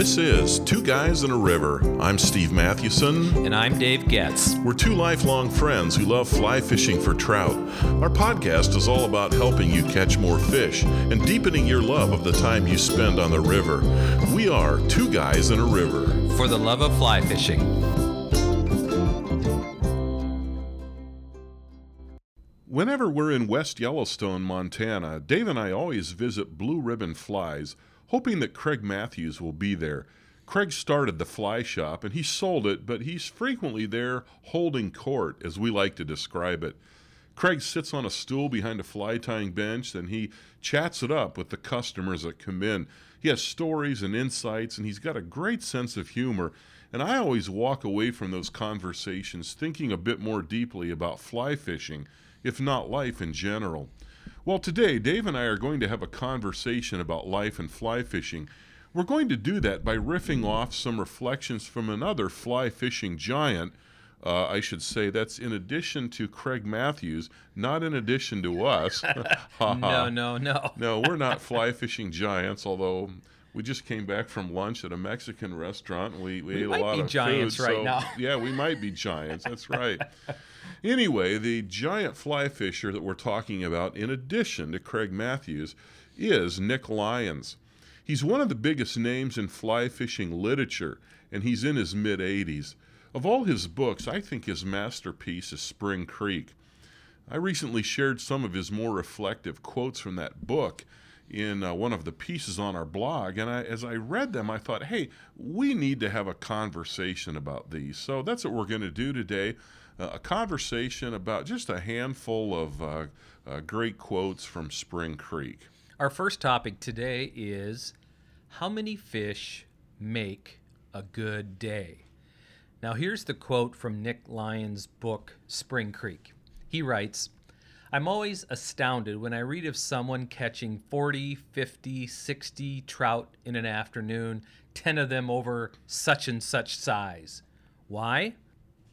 This is Two Guys and a River. I'm Steve Mathewson. And I'm Dave Getz. We're two lifelong friends who love fly fishing for trout. Our podcast is all about helping you catch more fish and deepening your love of the time you spend on the river. We are Two Guys and a River. For the love of fly fishing. Whenever we're in West Yellowstone, Montana, Dave and I always visit Blue Ribbon Flies hoping that Craig Matthews will be there. Craig started the fly shop and he sold it, but he's frequently there holding court, as we like to describe it. Craig sits on a stool behind a fly tying bench and he chats it up with the customers that come in. He has stories and insights and he's got a great sense of humor. And I always walk away from those conversations thinking a bit more deeply about fly fishing, if not life in general. Well, today, Dave and I are going to have a conversation about life and fly fishing. We're going to do that by riffing off some reflections from another fly fishing giant. Uh, I should say that's in addition to Craig Matthews, not in addition to us. no, no, no. no, we're not fly fishing giants, although we just came back from lunch at a Mexican restaurant. We, we, we ate a lot be of giants food. right so, now. yeah, we might be giants. That's right. Anyway, the giant fly fisher that we're talking about, in addition to Craig Matthews, is Nick Lyons. He's one of the biggest names in fly fishing literature, and he's in his mid 80s. Of all his books, I think his masterpiece is Spring Creek. I recently shared some of his more reflective quotes from that book in uh, one of the pieces on our blog, and I, as I read them, I thought, hey, we need to have a conversation about these. So that's what we're going to do today a conversation about just a handful of uh, uh, great quotes from Spring Creek. Our first topic today is how many fish make a good day? Now, here's the quote from Nick Lyons' book, Spring Creek. He writes, I'm always astounded when I read of someone catching 40, 50, 60 trout in an afternoon, 10 of them over such and such size. Why?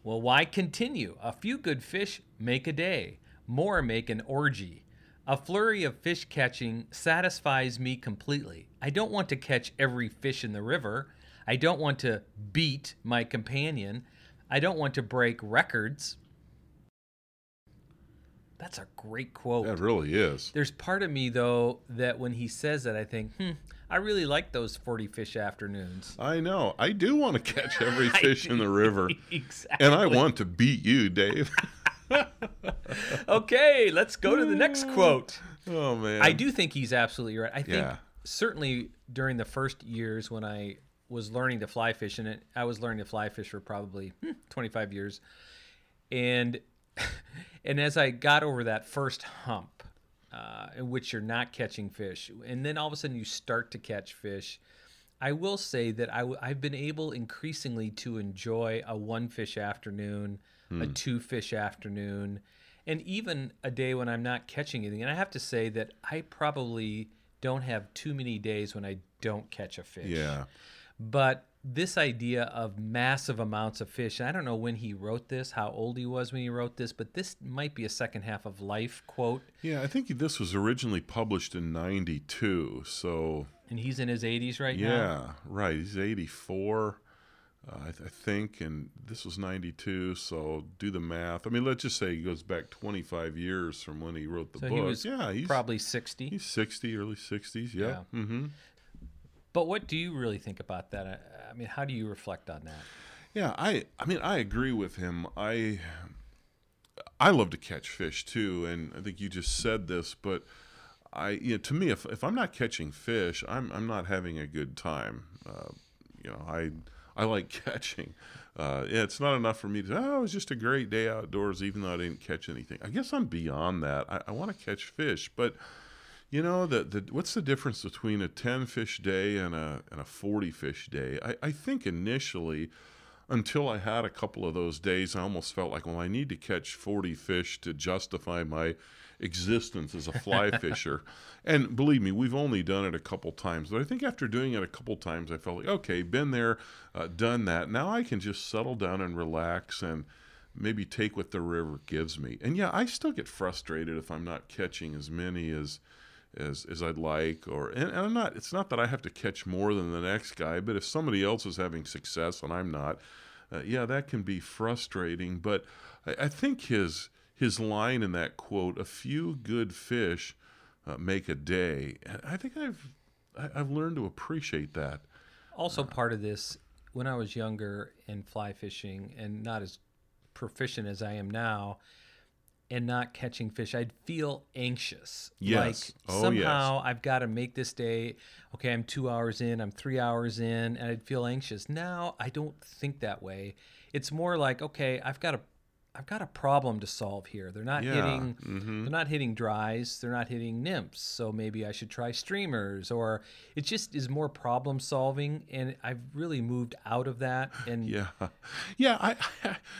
Well, why continue? A few good fish make a day, more make an orgy. A flurry of fish catching satisfies me completely. I don't want to catch every fish in the river. I don't want to beat my companion. I don't want to break records. That's a great quote. That really is. There's part of me though that when he says that I think, "Hmm, I really like those 40 fish afternoons." I know. I do want to catch every fish in the river. exactly. And I want to beat you, Dave. okay, let's go to the next quote. Oh man. I do think he's absolutely right. I think Yeah. certainly during the first years when I was learning to fly fish, and I was learning to fly fish for probably hmm, 25 years, and and as I got over that first hump, uh, in which you're not catching fish, and then all of a sudden you start to catch fish. I will say that I w- I've been able increasingly to enjoy a one fish afternoon, a two fish afternoon, and even a day when I'm not catching anything. And I have to say that I probably don't have too many days when I don't catch a fish. Yeah. But this idea of massive amounts of fish, I don't know when he wrote this, how old he was when he wrote this, but this might be a second half of life quote. Yeah, I think this was originally published in 92. So, And he's in his 80s right yeah, now. Yeah, right. He's 84. Uh, I, th- I think, and this was 92, so do the math. I mean, let's just say he goes back 25 years from when he wrote the So book. he was yeah, he's probably 60. He's 60, early 60s. Yeah. Yeah. Mm-hmm. But what do you really think about that? I- I mean, how do you reflect on that? Yeah, I I mean I agree with him. I I love to catch fish too, and I think you just said this, but I you know, to me if if I'm not catching fish, I'm I'm not having a good time. Uh, you know, I I like catching. Uh, yeah, it's not enough for me to. Oh, it was just a great day outdoors, even though I didn't catch anything. I guess I'm beyond that. I, I want to catch fish, but you know the, the what's the difference between a 10 fish day and a and a 40 fish day? I, I think initially until I had a couple of those days, I almost felt like, well, I need to catch 40 fish to justify my existence as a fly fisher. And believe me, we've only done it a couple times. But I think after doing it a couple times, I felt like, okay, been there, uh, done that. Now I can just settle down and relax and maybe take what the river gives me. And yeah, I still get frustrated if I'm not catching as many as as as I'd like, or and, and I'm not. It's not that I have to catch more than the next guy, but if somebody else is having success and I'm not, uh, yeah, that can be frustrating. But I, I think his his line in that quote, "A few good fish uh, make a day," I think I've I- I've learned to appreciate that. Also, part of this, when I was younger and fly fishing and not as proficient as I am now, and not catching fish, I'd feel anxious. Yes. Like Oh, somehow I've got to make this day. Okay, I'm two hours in, I'm three hours in, and I'd feel anxious. Now I don't think that way. It's more like, okay, I've got a I've got a problem to solve here. They're not Yeah, hitting mhm. they're not hitting dries, they're not hitting nymphs. So maybe I should try streamers or it just is more problem solving and I've really moved out of that and Yeah, yeah. I,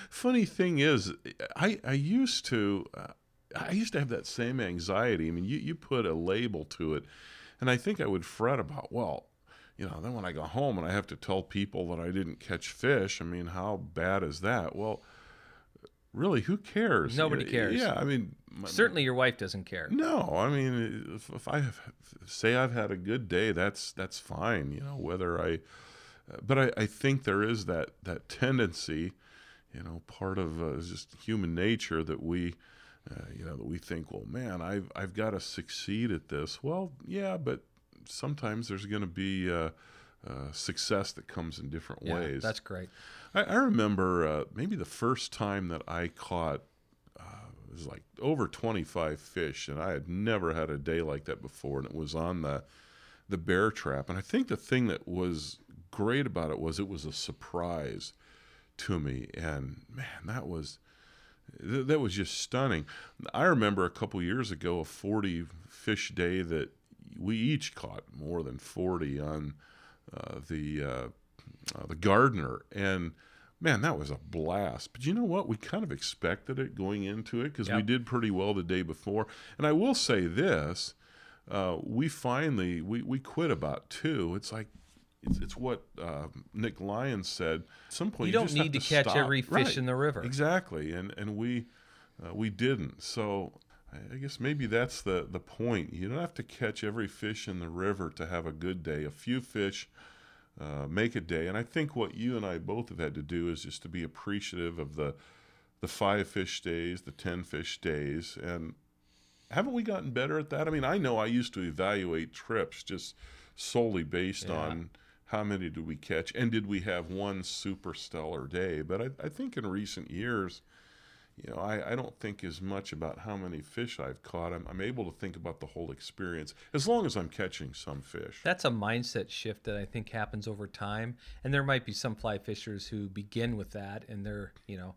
funny thing is, I I used to uh, I used to have that same anxiety. I mean, you you put a label to it, and I think I would fret about well. You know, then when I go home and I have to tell people that I didn't catch fish, I mean, how bad is that? Well, really, who cares? Nobody cares. Yeah, I mean, my- certainly your wife doesn't care. no, I mean, if, if I have, say I've had a good day, that's that's fine. You know, whether I, but I, I think there is that that tendency, you know, part of uh, just human nature that we, uh, you know, that we think, well, man, I've I've got to succeed at this. Well, yeah, but sometimes there's going to be uh, uh, success that comes in different Yeah, ways. that's great. I, I remember uh, maybe the first time that I caught uh, it was like over 25 fish, and I had never had a day like that before, and it was on the the bear trap. And I think the thing that was great about it was it was a surprise to me, and man, that was that was just stunning. I remember a couple years ago a 40 fish day that we each caught more than 40 on uh, the uh, uh, the Gardner and man that was a blast but you know what we kind of expected it going into it because we did pretty well the day before and i will say this uh, we finally we, we quit about two it's like it's, it's what uh, nick lyons said at some point You you, don't just need have to catch stop. every fish Right. in the river. exactly and and we uh, we didn't so I- I guess maybe that's the, the point. You don't have to catch every fish in the river to have a good day. A few fish uh, make a day. And I think what you and I both have had to do is just to be appreciative of the the five fish days, the ten fish days, and haven't we gotten better at that? I mean, I know I used to evaluate trips just solely based Yeah. on how many did we catch and did we have one super stellar day. But I, I think in recent years, you know, I, I don't think as much about how many fish I've caught. I'm, I'm able to think about the whole experience as long as I'm catching some fish. That's a mindset shift that I think happens over time. And there might be some fly fishers who begin with that and they're, you know,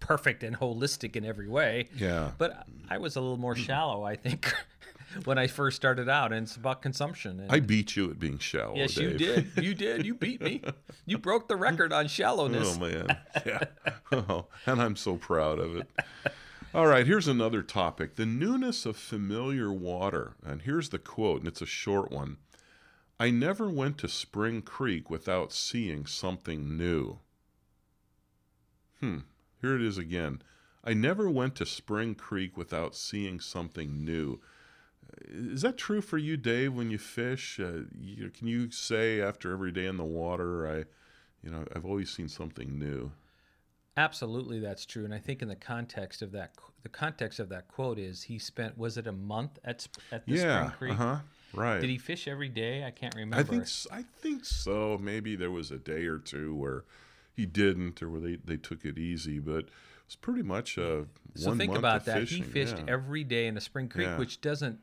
perfect and holistic in every way. Yeah. But I was a little more shallow, I think, when I first started out, and it's about consumption. And I beat you at being shallow. yes, you did. You did. You beat me. You broke the record on shallowness. Oh man, yeah. Oh, and I'm so proud of it. All right, here's another topic: the newness of familiar water. And here's the quote, and it's a short one. I never went to Spring Creek without seeing something new. Hmm. Here it is again. I never went to Spring Creek without seeing something new. Is that true for you, Dave? When you fish, uh, you, can you say after every day in the water, I, you know, I've always seen something new. Absolutely, that's true. And I think in the context of that, the context of that quote is he spent was it a month at at the yeah, Spring Creek? uh huh, right. Did he fish every day? I can't remember. I think I think so. Maybe there was a day or two where he didn't, or where they, they took it easy, but It's pretty much a So think about that. Fishing. he fished yeah. every day in a spring creek, Yeah. which doesn't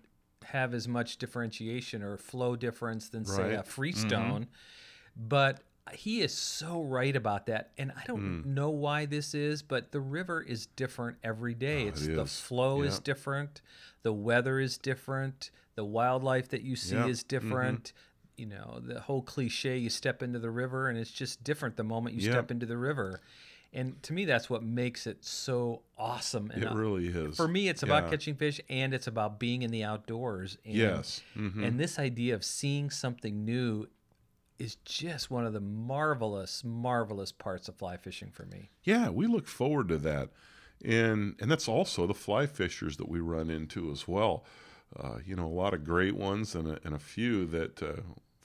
have as much differentiation or flow difference than say a Right. freestone. Mm-hmm. But he is so right about that. And I don't mm. know why this is, but the river is different every day. Oh, it's it the flow is different, the weather is different, the wildlife that you see Yeah. is mm-hmm. different. You know, the whole cliche you step into the river and it's just different the moment you Yeah. step into the river. And to me, that's what makes it so awesome. And It really is. for me, it's about Yeah. catching fish and it's about being in the outdoors. And, Yes. Mhm. And this idea of seeing something new is just one of the marvelous, marvelous parts of fly fishing for me. Yeah, we look forward to that, and and that's also the fly fishers that we run into as well. uh, you know, a lot of great ones and a, and a few that, uh,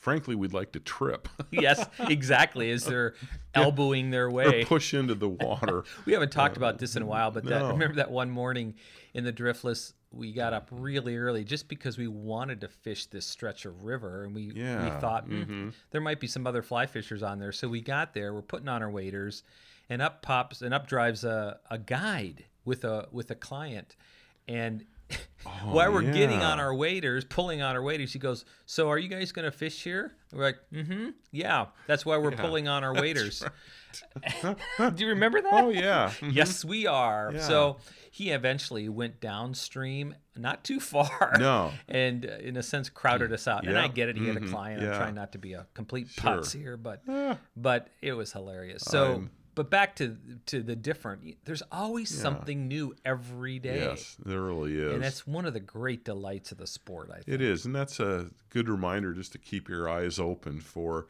frankly, we'd like to trip yes, exactly. As they're elbowing their or way. push into the water. We haven't talked about this in a while, but that no. remember that one morning in the driftless, we got up really early just because we wanted to fish this stretch of river, and we Yeah, we thought "Hmm, there might be some other fly fishers on there. So we got there, we're putting on our waders, and up pops and up drives a, a guide with a with a client, and. While we're getting on our waders, pulling on our waders, he goes, "So are you guys going to fish here?" We're like, "Mm-hmm, yeah. That's why we're pulling on our waders." Do you remember that? Oh, yeah. Yes, we are. Yeah. So he eventually went downstream, not too far. No. And uh, in a sense, crowded us out. And I get it. He had a Mhm. client. I'm trying not to be a complete Sure. putz here, but Yeah. but it was hilarious. So, I'm- but back to to the different. There's always something new every day. Yes, there really is. And that's one of the great delights of the sport, I think. It is, and that's a good reminder just to keep your eyes open for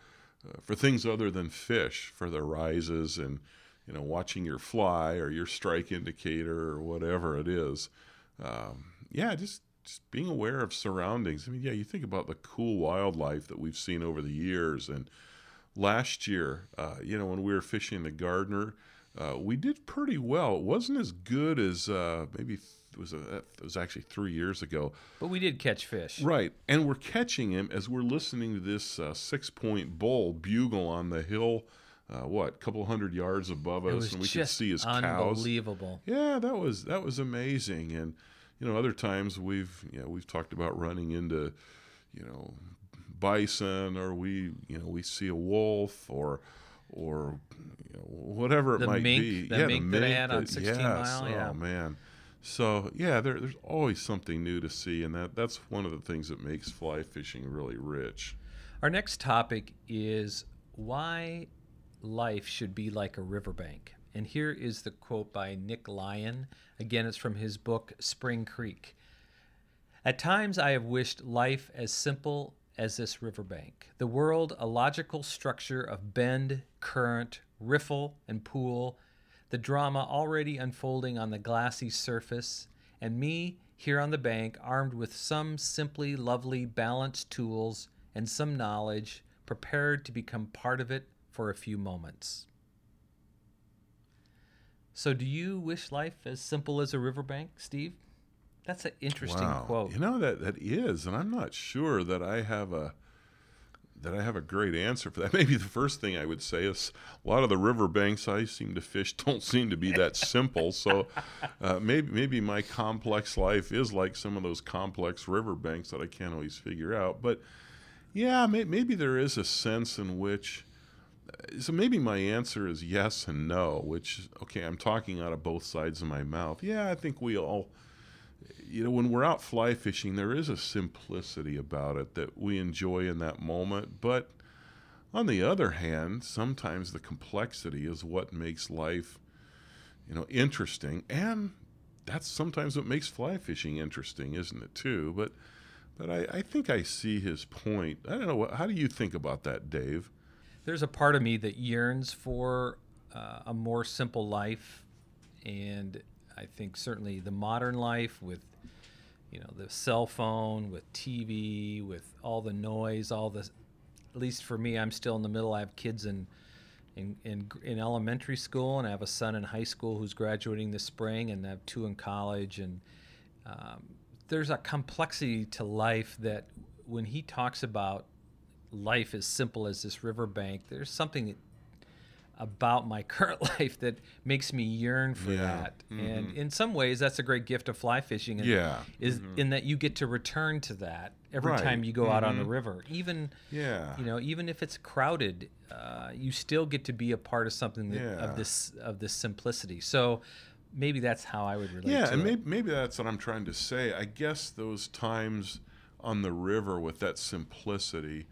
uh, for things other than fish, for the rises and you know watching your fly or your strike indicator or whatever it is. Um, yeah, just just being aware of surroundings. I mean, yeah, you think about the cool wildlife that we've seen over the years, and last year, uh, you know, when we were fishing the Gardner. Uh, we did pretty well. It wasn't as good as uh, maybe th- it was. A, it was actually three years ago. But we did catch fish. Right. And we're catching him as we're listening to this uh, six point bull bugle on the hill, uh, what, a couple hundred yards above It us, and we could see his cows. unbelievable. Yeah, that was that was amazing. And you know, other times we've you know we've talked about running into, you know, bison or we you know we see a wolf or or you know, whatever it The might mink- be. the yeah, mink the that I mink. had on 16 yes. Mile, oh, yeah. Oh man. So yeah, there, there's always something new to see, and that that's one of the things that makes fly fishing really rich. Our next topic is why life should be like a riverbank. And here is the quote by Nick Lyon. Again, it's from his book, Spring Creek. At times, I have wished life as simple as this riverbank, the world a logical structure of bend, current, riffle, and pool, the drama already unfolding on the glassy surface, and me here on the bank, armed with some simply lovely balanced tools and some knowledge, prepared to become part of it for a few moments. So, do you wish life as simple as a riverbank, Steve? That's an interesting wow. quote. You know that that is, and I'm not sure that I have a that I have a great answer for that. Maybe the first thing I would say is a lot of the riverbanks I seem to fish don't seem to be that simple. So uh, maybe maybe my complex life is like some of those complex riverbanks that I can't always figure out. But yeah, may, maybe there is a sense in which. So maybe my answer is yes and no. Which okay, I'm talking out of both sides of my mouth. Yeah, I think we all you know, when we're out fly fishing, there is a simplicity about it that we enjoy in that moment. But on the other hand, sometimes the complexity is what makes life, you know, interesting. And that's sometimes what makes fly fishing interesting, isn't it, too? But but I, I think I see his point. I don't know. How do you think about that, Dave? There's a part of me that yearns for uh, a more simple life, and I think certainly the modern life with, you know, the cell phone, with TV, with all the noise, all the. At least for me, I'm still in the middle. I have kids in, in in in elementary school, and I have a son in high school who's graduating this spring, and I have two in college, and um, there's a complexity to life that when he talks about life as simple as this riverbank, there's something about my current life that makes me yearn for Yeah. that. And in some ways, that's a great gift of fly fishing. And Yeah. Is in that you get to return to that every Right. time you go out on the river, even Yeah. you know, even if it's crowded, uh, you still get to be a part of something that, Yeah. of this of this simplicity. So maybe that's how I would relate. Yeah, to and it. maybe, maybe that's what I'm trying to say. I guess those times on the river with that simplicity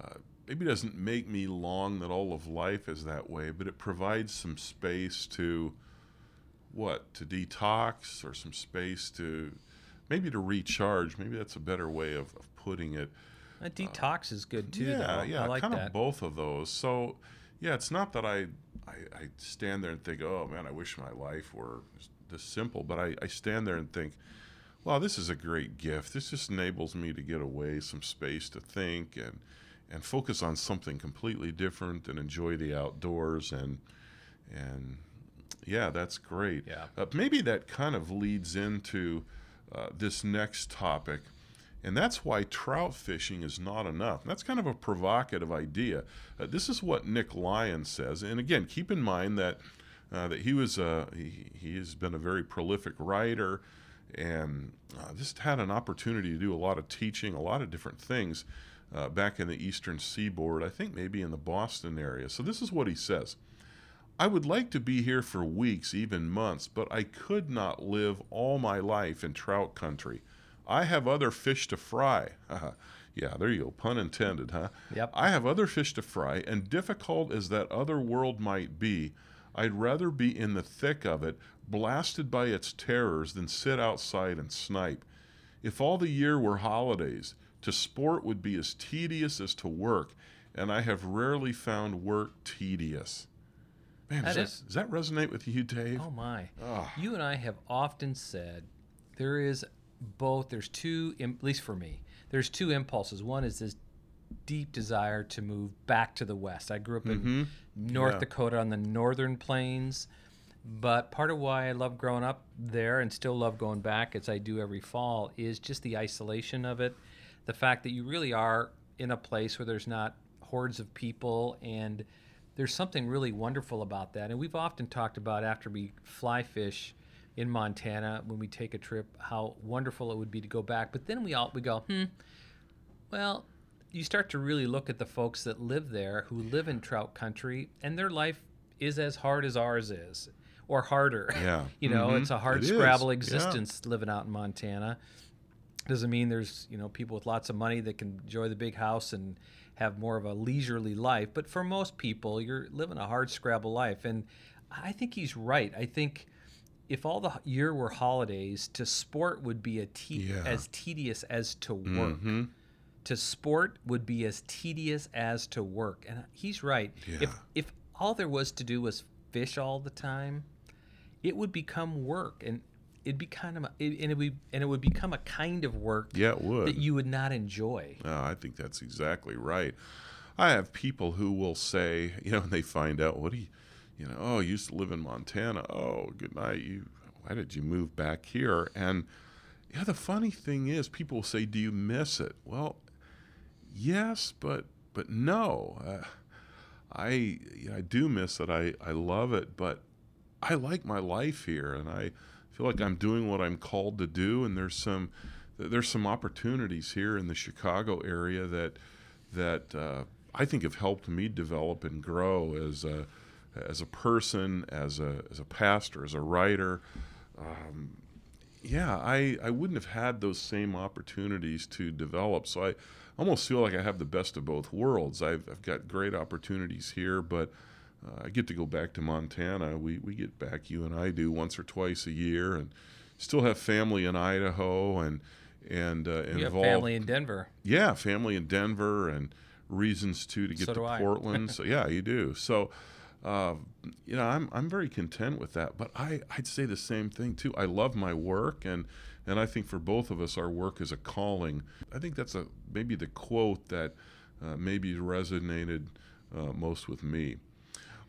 uh, maybe doesn't make me long that all of life is that way, but it provides some space to what? To detox or some space to maybe to recharge. Maybe that's a better way of, of putting it. A detox is good too. yeah, though. yeah, I like kind that. of both of those. So, yeah, it's not that I, I, I stand there and think, oh man, I wish my life were this simple, but I, I stand there and think, well, this is a great gift. This just enables me to get away some space to think and and focus on something completely different and enjoy the outdoors and and yeah, that's great. Yeah. Uh, maybe that kind of leads into uh, this next topic, and that's why trout fishing is not enough. That's kind of a provocative idea. Uh, this is what Nick Lyon says, and again, keep in mind that uh, that he was a he, he has been a very prolific writer, and uh, just had an opportunity to do a lot of teaching, a lot of different things. Uh, back in the eastern seaboard, I think maybe in the Boston area. So, this is what he says I would like to be here for weeks, even months, but I could not live all my life in trout country. I have other fish to fry. yeah, there you go, pun intended, huh? Yep. I have other fish to fry, and difficult as that other world might be, I'd rather be in the thick of it, blasted by its terrors, than sit outside and snipe. If all the year were holidays, to sport would be as tedious as to work, and I have rarely found work tedious. Man, That does, is- does that resonate with you, Dave? Oh my. Ah. You and I have often said there is both there's two at least for me. There's two impulses. One is this deep desire to move back to the west. I grew up in North Yeah. Dakota on the northern plains, but part of why I love growing up there and still love going back as I do every fall is just the isolation of it. The fact that you really are in a place where there's not hordes of people and there's something really wonderful about that. And we've often talked about after we fly fish in Montana when we take a trip how wonderful it would be to go back. But then we all we go, hmm, well, you start to really look at the folks that live there who live in trout country and their life is as hard as ours is or harder. Yeah. you know, Mhm. it's a hard It is. scrabble Yeah. existence living out in Montana. Doesn't mean there's, you know, people with lots of money that can enjoy the big house and have more of a leisurely life, but for most people, you're living a hard scrabble life and I think he's right. I think if all the year were holidays, to sport would be a te- Yeah. as tedious as to work Mhm. to sport would be as tedious as to work. And he's right. If if all there was to do was fish all the time, it would become work and it'd be kind of it, and it would and it would become a kind of work Yeah, it would. that you would not enjoy. Oh, I think that's exactly right. I have people who will say, you know, when they find out, what do you, you know, oh, you used to live in Montana. Oh, good night. You, why did you move back here? And yeah, the funny thing is, people will say, do you miss it? Well, yes, but but no. Uh, I I do miss it. I I love it, but I like my life here, and I feel like I'm doing what I'm called to do. And there's some there's some opportunities here in the Chicago area that that uh, I think have helped me develop and grow as a as a person, as a as a pastor, as a writer. Um, yeah, I, I wouldn't have had those same opportunities to develop. So I almost feel like I have the best of both worlds. I've, I've got great opportunities here, but uh, I get to go back to Montana. We, we get back, you and I do, once or twice a year, and still have family in Idaho and and uh, You have involved. family in Denver. Yeah, family in Denver and reasons too to get So to. Portland. so yeah, you do. So uh, you know, I'm I'm very content with that. But I I'd say the same thing too. I love my work and and I think for both of us, our work is a calling. I think that's a maybe the quote that uh, maybe resonated uh, most with me.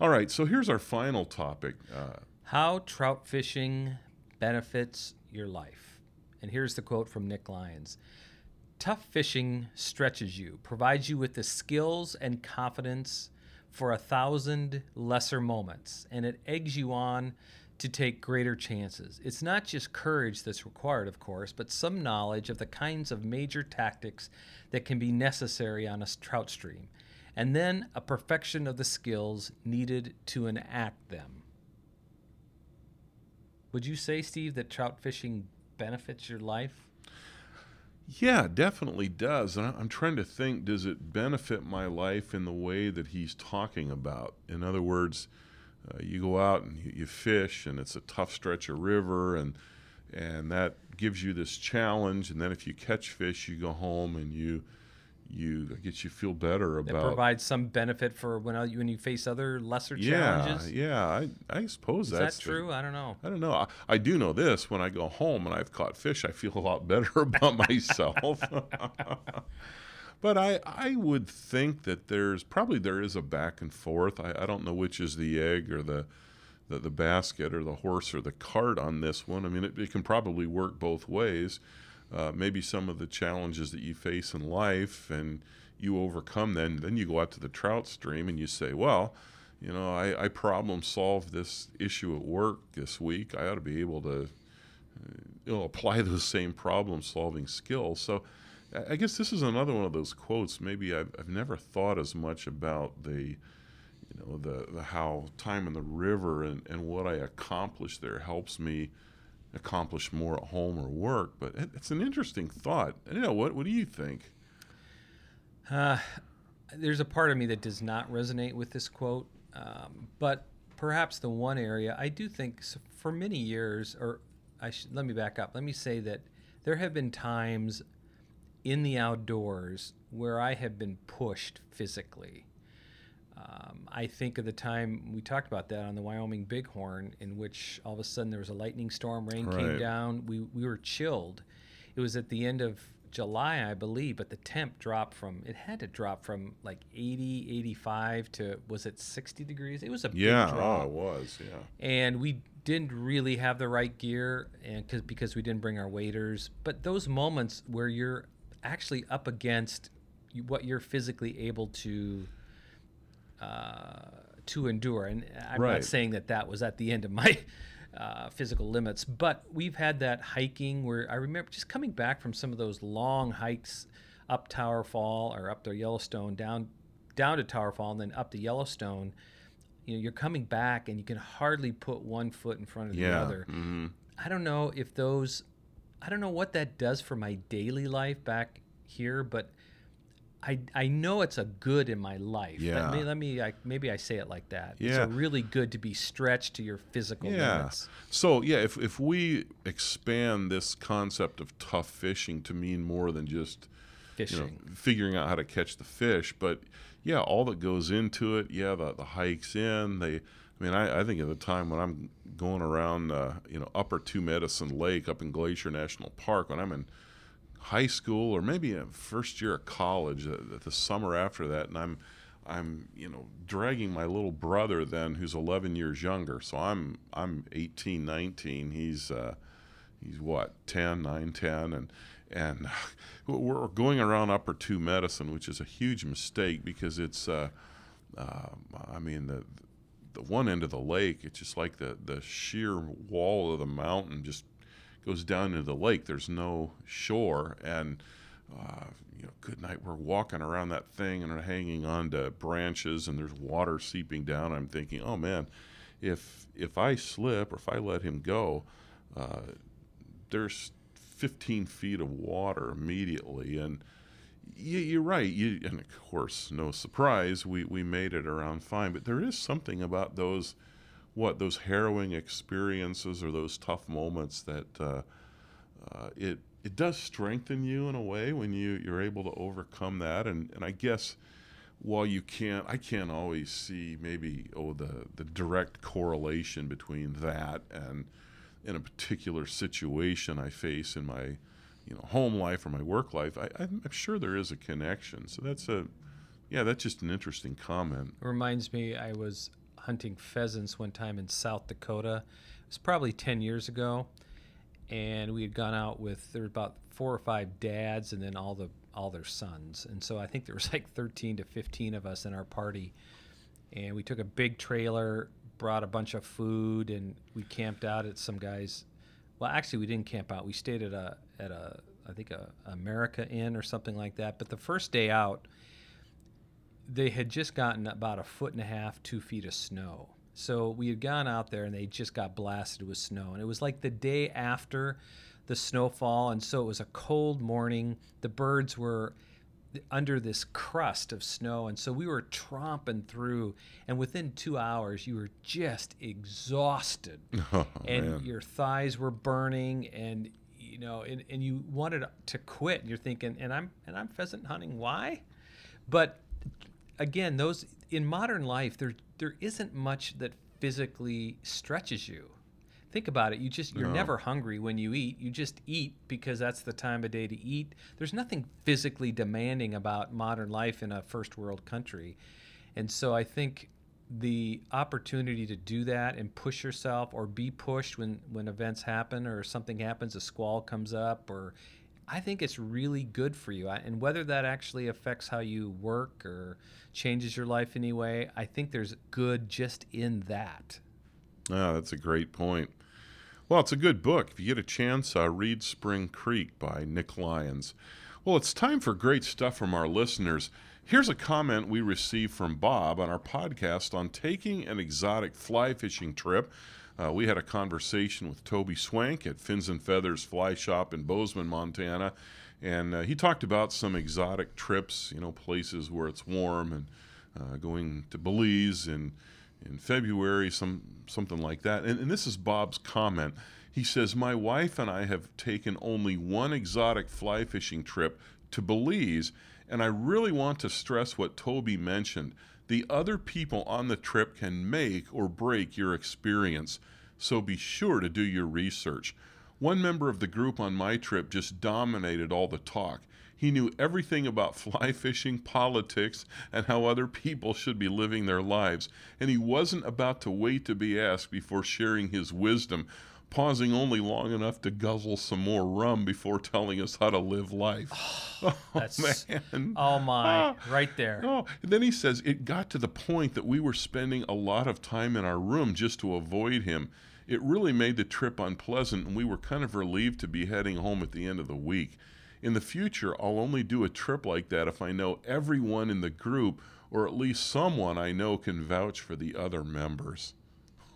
All right, so here's our final topic. Uh, How trout fishing benefits your life. And here's the quote from Nick Lyons Tough fishing stretches you, provides you with the skills and confidence for a thousand lesser moments, and it eggs you on to take greater chances. It's not just courage that's required, of course, but some knowledge of the kinds of major tactics that can be necessary on a trout stream, and then a perfection of the skills needed to enact them. Would you say, Steve, that trout fishing benefits your life? Yeah, definitely does. And I'm trying to think does it benefit my life in the way that he's talking about? In other words, uh, you go out and you, you fish, and it's a tough stretch of river, and and that gives you this challenge. And then if you catch fish, you go home and you you I guess you feel better That about provides some benefit for when you when you face other lesser yeah challenges. yeah I I suppose Is that's that the- true? I don't know. I don't know. I, I do know this. When I go home and I've caught fish, I feel a lot better about myself. but I, I would think that there's probably there is a back and forth. I, I don't know which is the egg or the, the, the basket or the horse or the cart on this one. I mean, it, it can probably work both ways. Uh, maybe some of the challenges that you face in life and you overcome then then you go out to the trout stream and you say well you know i, I problem solved this issue at work this week. I ought to be able to uh, you know apply those same problem solving skills. So I- guess this is another one of those quotes maybe i've, I've never thought as much about the you know the, the how time in the river and, and what i accomplish there helps me accomplish more at home or work but it, it's an interesting thought don't know what what do you think Uh, there's a part of me that does not resonate with this quote, um, but perhaps the one area I do think for many years, or I should, let me back up. Let me say that there have been times in the outdoors where I have been pushed physically. Um, I think of the time we talked about that on the Wyoming Bighorn, in which all of a sudden there was a lightning storm, rain came down, we, we were chilled. It was at the end of July, I believe, but the temp dropped from, it had to drop from like 80, 85 to, was it 60 degrees? It was a big yeah drop. oh it was yeah. And we didn't really have the right gear and cause, because we didn't bring our waders. But those moments where you're actually up against what you're physically able to uh, to endure. And i'm Right. not saying that that was at the end of my uh, physical limits but we've had that hiking where i remember just coming back from some of those long hikes up tower fall or up to yellowstone down down to tower fall and then up to yellowstone. You know you're coming back and you can hardly put one foot in front of the yeah. other. Hmm i don't know if those i don't know what that does for my daily life back here but i i know it's a good in my life Let Yeah. me let me I, maybe i say it like that it's Yeah. a really good to be stretched to your physical Yeah. limits So yeah, if if we expand this concept of tough fishing to mean more than just you know fishing figuring out how to catch the fish, but yeah, all that goes into it. Yeah, the the hikes in. They, I mean, I, I think at the time when I'm going around, uh, you know, Upper Two Medicine Lake up in Glacier National Park when I'm in high school or maybe a first year of college, uh, the, summer after that, and I'm I'm you know dragging my little brother then who's 11 years younger. So I'm I'm 18, 19. He's uh, he's what 10, 9, 10, and and we're going around Upper Two Medicine, which is a huge mistake because it's uh, uh, I mean the the one end of the lake, it's just like the the sheer wall of the mountain just goes down into the lake. There's no shore, and uh, you know, good night. We're walking around that thing and are hanging on to branches, and there's water seeping down. I'm thinking, oh man, if if I slip or if I let him go, uh, there's 15 feet of water immediately, and you, you're right. You, and of course, no surprise, we, we made it around fine. But there is something about those, what those harrowing experiences or those tough moments that uh, uh, it it does strengthen you in a way when you you're able to overcome that. And and I guess while you can't, I can't always see maybe oh the the direct correlation between that and in a particular situation I face in my you know home life or my work life. I, I'm, sure there is a connection. So that's a yeah, that's just an interesting comment. It reminds me, I was hunting pheasants one time in South Dakota. It was probably 10 years ago. And we had gone out with, there were about four or five dads and then all the all their sons. And so I think there was like 13 to 15 of us in our party. And we took a big trailer, brought a bunch of food, and we camped out at some guys. Well, actually, we didn't camp out. We stayed at a, at a, I think a AmericInn or something like that. But the first day out, they had just gotten about a foot and a half, two feet of snow. So we had gone out there and they just got blasted with snow. And it was like the day after the snowfall. And so it was a cold morning. The birds were under this crust of snow. And so we were tromping through. And within two hours, you were just exhausted. Oh, and man. your thighs were burning. And you know, and, and you wanted to quit. And you're thinking, and I'm and I'm pheasant hunting. Why? But again, those in modern life, there there isn't much that physically stretches you. Think about it. You just you're No. never hungry when you eat. You just eat because that's the time of day to eat. There's nothing physically demanding about modern life in a first world country. And so I think the opportunity to do that and push yourself or be pushed when when events happen or something happens, a squall comes up or I think it's really good for you. And whether that actually affects how you work or changes your life anyway, I think there's good just in that. Ah, that's a great point. Well, it's a good book. If you get a chance, uh, read Spring Creek by Nick Lyons. Well, it's time for great stuff from our listeners. Here's a comment we received from Bob on our podcast on taking an exotic fly fishing trip. Uh, we had a conversation with Toby Swank at Fins and Feathers Fly Shop in Bozeman, Montana, and uh, he talked about some exotic trips, you know, places where it's warm and uh, going to Belize and in February, some something like that. And, and this is Bob's comment. He says, "My wife and I have taken only one exotic fly fishing trip to Belize, and I really want to stress what Toby mentioned. The other people on the trip can make or break your experience, so be sure to do your research." One member of the group on my trip just dominated all the talk. He knew everything about fly fishing, politics, and how other people should be living their lives, and he wasn't about to wait to be asked before sharing his wisdom, pausing only long enough to guzzle some more rum before telling us how to live life. Oh, That's- man. Oh my, Ah. right there. Oh, and then he says it got to the point that we were spending a lot of time in our room just to avoid him. It really made the trip unpleasant, and we were kind of relieved to be heading home at the end of the week. In the future, I'll only do a trip like that if I know everyone in the group, or at least someone I know can vouch for the other members.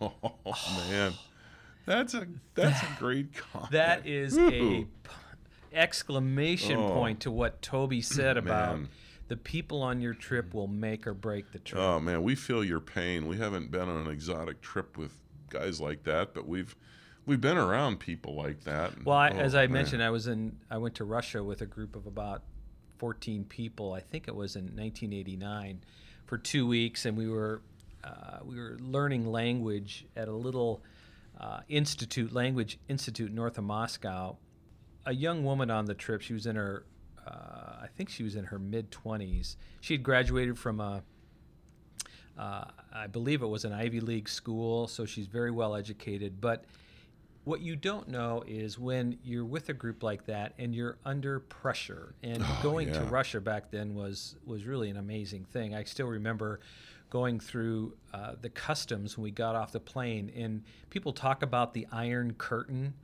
Oh man, that's a that's a great comment. That is Woo. a p- exclamation Oh. point to what Toby said about the people on your trip will make or break the trip. Oh man, we feel your pain. We haven't been on an exotic trip with guys like that, but we've we've been around people like that. Well, I, Oh, as I man. mentioned, I was in. I went to Russia with a group of about 14 people. I think it was in 1989 for two weeks, and we were uh, we were learning language at a little uh, institute, language institute north of Moscow. A young woman on the trip. She was in her. Uh, I think she was in her mid 20s. She had graduated from a uh, I believe it was an Ivy League school, so she's very well educated. But what you don't know is when you're with a group like that and you're under pressure. And Oh, going to. Russia back then was was really an amazing thing. I still remember going through uh, the customs when we got off the plane, and people talk about the Iron Curtain.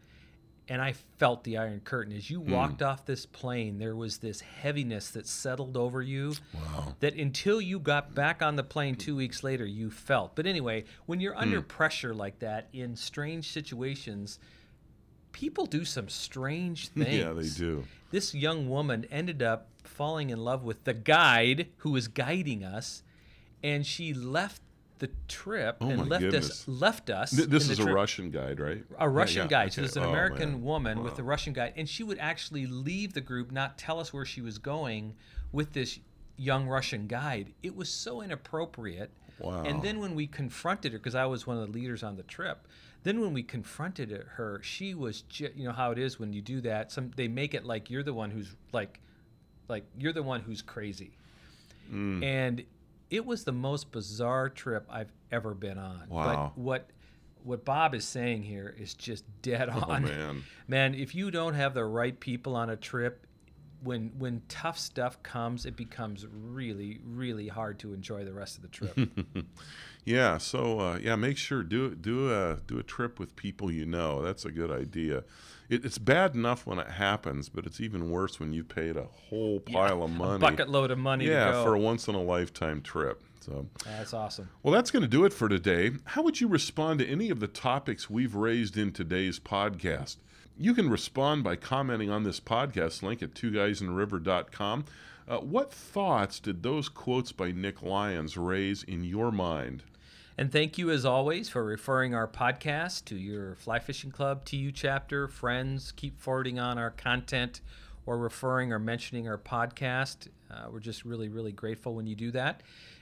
And I felt the Iron Curtain. As you Hmm. walked off this plane, there was this heaviness that settled over you Wow. that until you got back on the plane two weeks later, you felt. But anyway, when you're under pressure like that in strange situations, people do some strange things. Yeah, they do. This young woman ended up falling in love with the guide who was guiding us, and she left the trip Oh and left goodness. us left us. Th- this is a Russian guide, right? a Russian Yeah, yeah, guide. So okay. there's an Oh, American man. woman with a Russian guide, and she would actually leave the group, not tell us where she was going with this young Russian guide. It was so inappropriate. Wow. And then when we confronted her, because I was one of the leaders on the trip, then when we confronted her, she was, you know how it is when you do that. Some they make it like you're the one who's like, like you're the one who's crazy. Mm. And it was the most bizarre trip I've ever been on. Wow. But what what Bob is saying here is just dead on. Oh on. man. Man, if you don't have the right people on a trip, when when tough stuff comes, it becomes really really hard to enjoy the rest of the trip. Yeah, so uh, yeah, make sure do do a do a trip with people you know. That's a good idea. It, it's bad enough when it happens, but it's even worse when you paid a whole pile of money. A bucket load of money yeah, to go. for a once in a lifetime trip. So, That's awesome. well, that's going to do it for today. How would you respond to any of the topics we've raised in today's podcast? You can respond by commenting on this podcast link at twoguysintheriver.com. Uh, what thoughts did those quotes by Nick Lyons raise in your mind? And thank you, as always, for referring our podcast to your fly fishing club, TU chapter, friends. Keep forwarding on our content or referring or mentioning our podcast. Uh, we're just really, really grateful when you do that.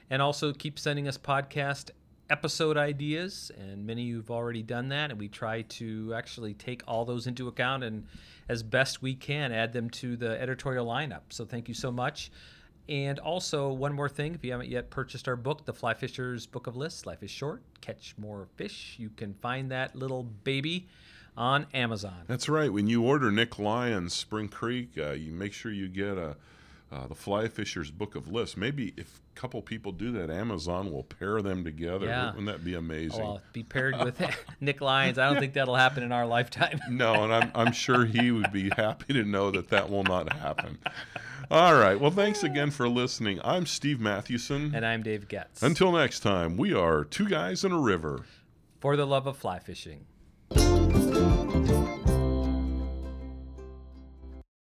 And also keep sending us podcast episode ideas. And many of you have already done that. And we try to actually take all those into account and, as best we can, add them to the editorial lineup. So thank you so much. And also, one more thing if you haven't yet purchased our book, The Fly Fisher's Book of Lists Life is Short, Catch More Fish, you can find that little baby on Amazon. That's right. When you order Nick Lyons Spring Creek, uh, you make sure you get a uh, the Fly Fisher's Book of Lists. Maybe if couple people do that, Amazon will pair them together. Yeah. Wouldn't that be amazing? Well, be paired with Nick Lyons. I don't think that'll happen in our lifetime. no, and I'm, I'm sure he would be happy to know that that will not happen. All right. Well, thanks again for listening. I'm Steve Mathewson. And I'm Dave Getz. Until next time, we are Two Guys and a River. For the love of fly fishing.